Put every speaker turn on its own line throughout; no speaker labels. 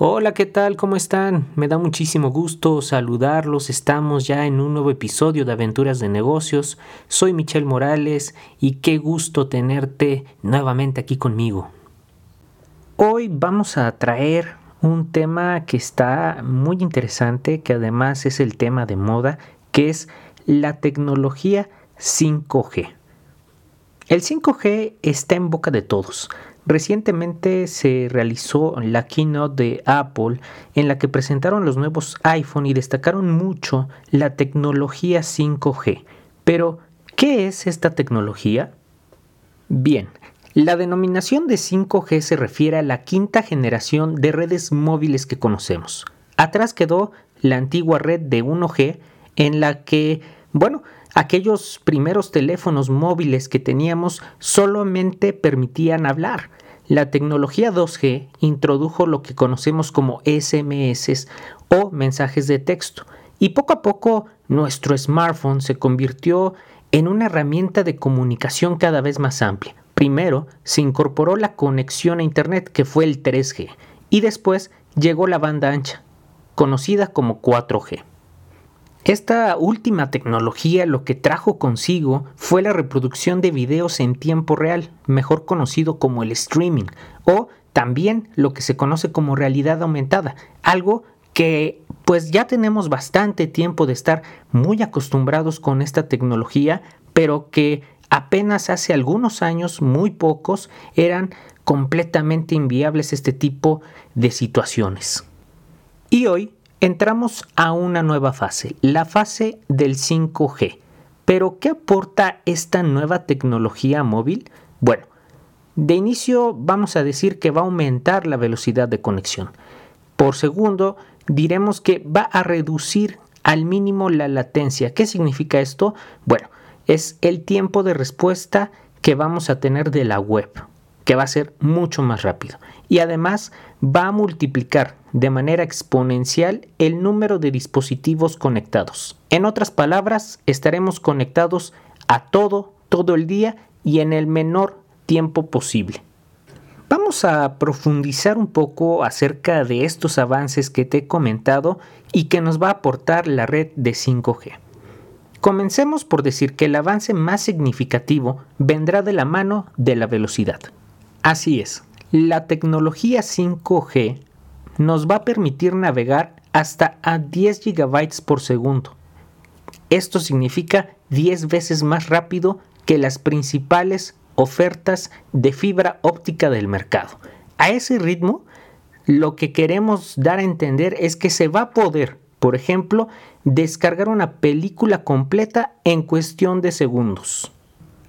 Hola, ¿qué tal? ¿Cómo están? Me da muchísimo gusto saludarlos. Estamos ya en un nuevo episodio de Aventuras de Negocios. Soy Michelle Morales y qué gusto tenerte nuevamente aquí conmigo. Hoy vamos a traer un tema que está muy interesante, que además es el tema de moda, que es la tecnología 5G. El 5G está en boca de todos. Recientemente se realizó la keynote de Apple en la que presentaron los nuevos iPhone y destacaron mucho la tecnología 5G. Pero, ¿qué es esta tecnología? Bien, la denominación de 5G se refiere a la quinta generación de redes móviles que conocemos. Atrás quedó la antigua red de 1G en la que, bueno, aquellos primeros teléfonos móviles que teníamos solamente permitían hablar. La tecnología 2G introdujo lo que conocemos como SMS o mensajes de texto y poco a poco nuestro smartphone se convirtió en una herramienta de comunicación cada vez más amplia. Primero se incorporó la conexión a Internet que fue el 3G y después llegó la banda ancha, conocida como 4G. Esta última tecnología lo que trajo consigo fue la reproducción de videos en tiempo real, mejor conocido como el streaming, o también lo que se conoce como realidad aumentada, algo que pues ya tenemos bastante tiempo de estar muy acostumbrados con esta tecnología, pero que apenas hace algunos años, muy pocos, eran completamente inviables este tipo de situaciones. Y hoy entramos a una nueva fase, la fase del 5G. Pero, ¿qué aporta esta nueva tecnología móvil? Bueno, de inicio vamos a decir que va a aumentar la velocidad de conexión. Por segundo, diremos que va a reducir al mínimo la latencia. ¿Qué significa esto? Bueno, es el tiempo de respuesta que vamos a tener de la web, que va a ser mucho más rápido. Y además va a multiplicar de manera exponencial el número de dispositivos conectados. En otras palabras, estaremos conectados a todo, todo el día y en el menor tiempo posible. Vamos a profundizar un poco acerca de estos avances que te he comentado y que nos va a aportar la red de 5G. Comencemos por decir que el avance más significativo vendrá de la mano de la velocidad. Así es, la tecnología 5G nos va a permitir navegar hasta a 10 GB por segundo. Esto significa 10 veces más rápido que las principales ofertas de fibra óptica del mercado. A ese ritmo, lo que queremos dar a entender es que se va a poder, por ejemplo, descargar una película completa en cuestión de segundos.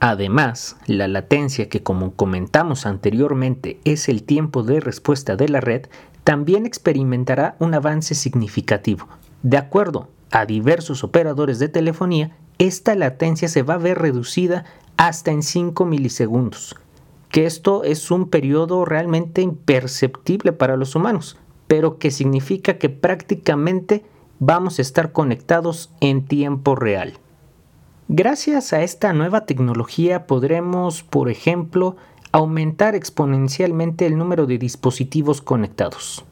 Además, la latencia, que como comentamos anteriormente es el tiempo de respuesta de la red, también experimentará un avance significativo. De acuerdo a diversos operadores de telefonía, esta latencia se va a ver reducida hasta en 5 milisegundos, que esto es un periodo realmente imperceptible para los humanos, pero que significa que prácticamente vamos a estar conectados en tiempo real. Gracias a esta nueva tecnología podremos, por ejemplo, aumentar exponencialmente el número de dispositivos conectados.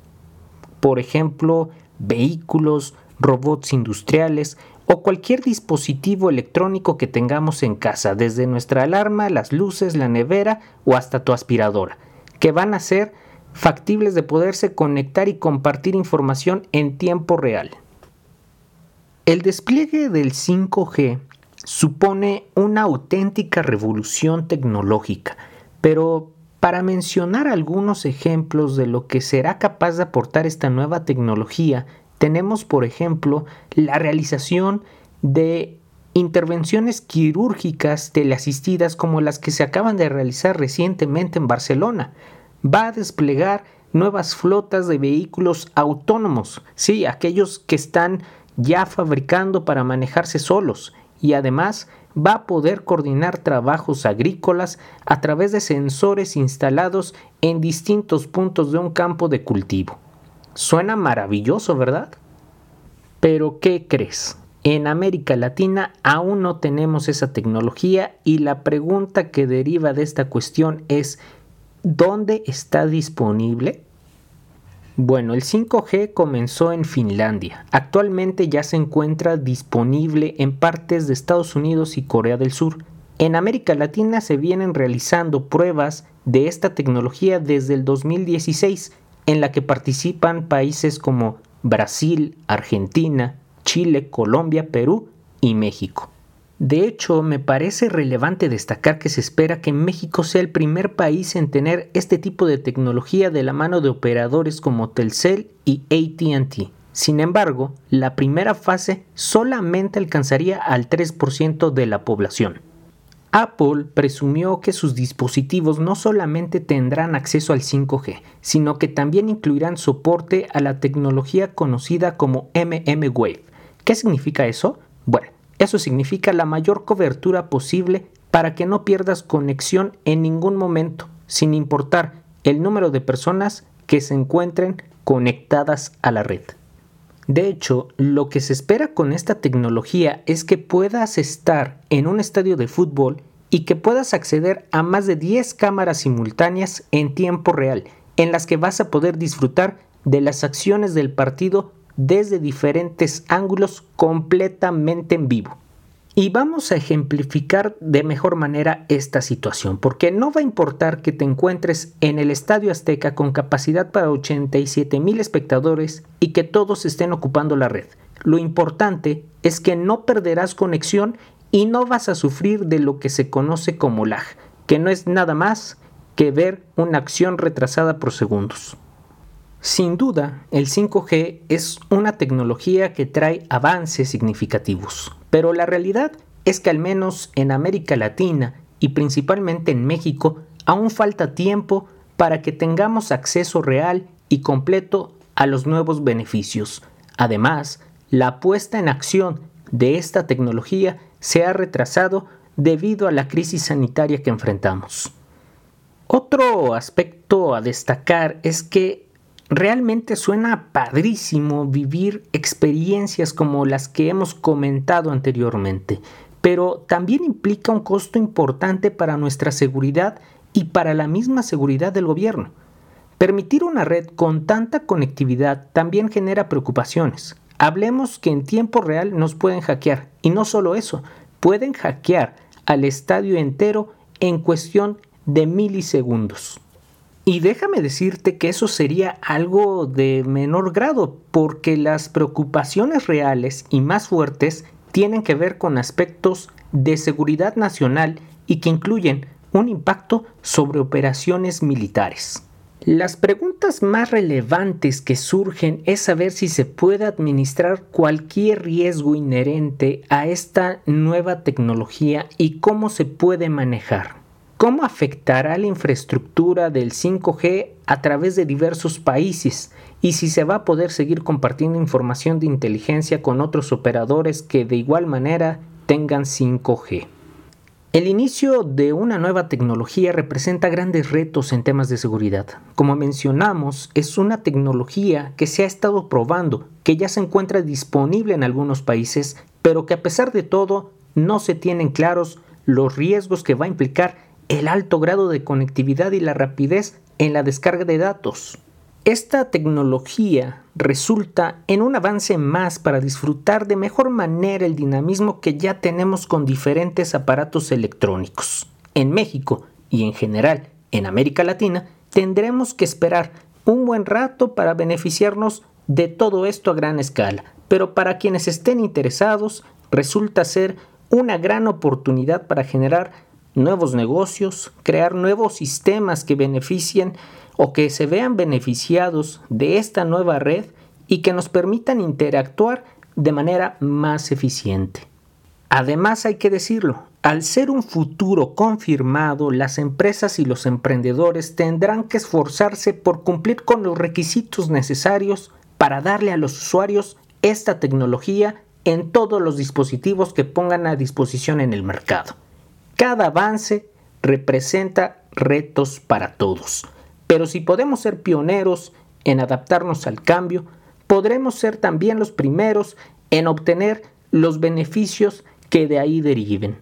Por ejemplo, vehículos, robots industriales o cualquier dispositivo electrónico que tengamos en casa, desde nuestra alarma, las luces, la nevera o hasta tu aspiradora, que van a ser factibles de poderse conectar y compartir información en tiempo real. El despliegue del 5G supone una auténtica revolución tecnológica pero para mencionar algunos ejemplos de lo que será capaz de aportar esta nueva tecnología, tenemos por ejemplo la realización de intervenciones quirúrgicas teleasistidas como las que se acaban de realizar recientemente en Barcelona. Va a desplegar nuevas flotas de vehículos autónomos, sí, aquellos que están ya fabricando para manejarse solos y además va a poder coordinar trabajos agrícolas a través de sensores instalados en distintos puntos de un campo de cultivo. Suena maravilloso, ¿verdad? Pero ¿qué crees? En América Latina aún no tenemos esa tecnología y la pregunta que deriva de esta cuestión es ¿dónde está disponible? Bueno, el 5G comenzó en Finlandia. Actualmente ya se encuentra disponible en partes de Estados Unidos y Corea del Sur. En América Latina se vienen realizando pruebas de esta tecnología desde el 2016, en la que participan países como Brasil, Argentina, Chile, Colombia, Perú y México. De hecho, me parece relevante destacar que se espera que México sea el primer país en tener este tipo de tecnología de la mano de operadores como Telcel y ATT. Sin embargo, la primera fase solamente alcanzaría al 3% de la población. Apple presumió que sus dispositivos no solamente tendrán acceso al 5G, sino que también incluirán soporte a la tecnología conocida como MM Wave. ¿Qué significa eso? Bueno, eso significa la mayor cobertura posible para que no pierdas conexión en ningún momento, sin importar el número de personas que se encuentren conectadas a la red. De hecho, lo que se espera con esta tecnología es que puedas estar en un estadio de fútbol y que puedas acceder a más de 10 cámaras simultáneas en tiempo real, en las que vas a poder disfrutar de las acciones del partido desde diferentes ángulos completamente en vivo. Y vamos a ejemplificar de mejor manera esta situación, porque no va a importar que te encuentres en el Estadio Azteca con capacidad para 87 mil espectadores y que todos estén ocupando la red. Lo importante es que no perderás conexión y no vas a sufrir de lo que se conoce como lag, que no es nada más que ver una acción retrasada por segundos. Sin duda, el 5G es una tecnología que trae avances significativos, pero la realidad es que al menos en América Latina y principalmente en México aún falta tiempo para que tengamos acceso real y completo a los nuevos beneficios. Además, la puesta en acción de esta tecnología se ha retrasado debido a la crisis sanitaria que enfrentamos. Otro aspecto a destacar es que Realmente suena padrísimo vivir experiencias como las que hemos comentado anteriormente, pero también implica un costo importante para nuestra seguridad y para la misma seguridad del gobierno. Permitir una red con tanta conectividad también genera preocupaciones. Hablemos que en tiempo real nos pueden hackear, y no solo eso, pueden hackear al estadio entero en cuestión de milisegundos. Y déjame decirte que eso sería algo de menor grado, porque las preocupaciones reales y más fuertes tienen que ver con aspectos de seguridad nacional y que incluyen un impacto sobre operaciones militares. Las preguntas más relevantes que surgen es saber si se puede administrar cualquier riesgo inherente a esta nueva tecnología y cómo se puede manejar. ¿Cómo afectará la infraestructura del 5G a través de diversos países? Y si se va a poder seguir compartiendo información de inteligencia con otros operadores que de igual manera tengan 5G. El inicio de una nueva tecnología representa grandes retos en temas de seguridad. Como mencionamos, es una tecnología que se ha estado probando, que ya se encuentra disponible en algunos países, pero que a pesar de todo no se tienen claros los riesgos que va a implicar el alto grado de conectividad y la rapidez en la descarga de datos. Esta tecnología resulta en un avance más para disfrutar de mejor manera el dinamismo que ya tenemos con diferentes aparatos electrónicos. En México y en general en América Latina tendremos que esperar un buen rato para beneficiarnos de todo esto a gran escala, pero para quienes estén interesados resulta ser una gran oportunidad para generar nuevos negocios, crear nuevos sistemas que beneficien o que se vean beneficiados de esta nueva red y que nos permitan interactuar de manera más eficiente. Además hay que decirlo, al ser un futuro confirmado, las empresas y los emprendedores tendrán que esforzarse por cumplir con los requisitos necesarios para darle a los usuarios esta tecnología en todos los dispositivos que pongan a disposición en el mercado. Cada avance representa retos para todos, pero si podemos ser pioneros en adaptarnos al cambio, podremos ser también los primeros en obtener los beneficios que de ahí deriven.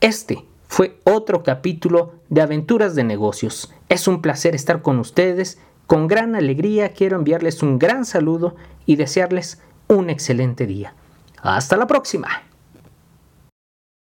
Este fue otro capítulo de Aventuras de Negocios. Es un placer estar con ustedes. Con gran alegría quiero enviarles un gran saludo y desearles un excelente día. Hasta la próxima.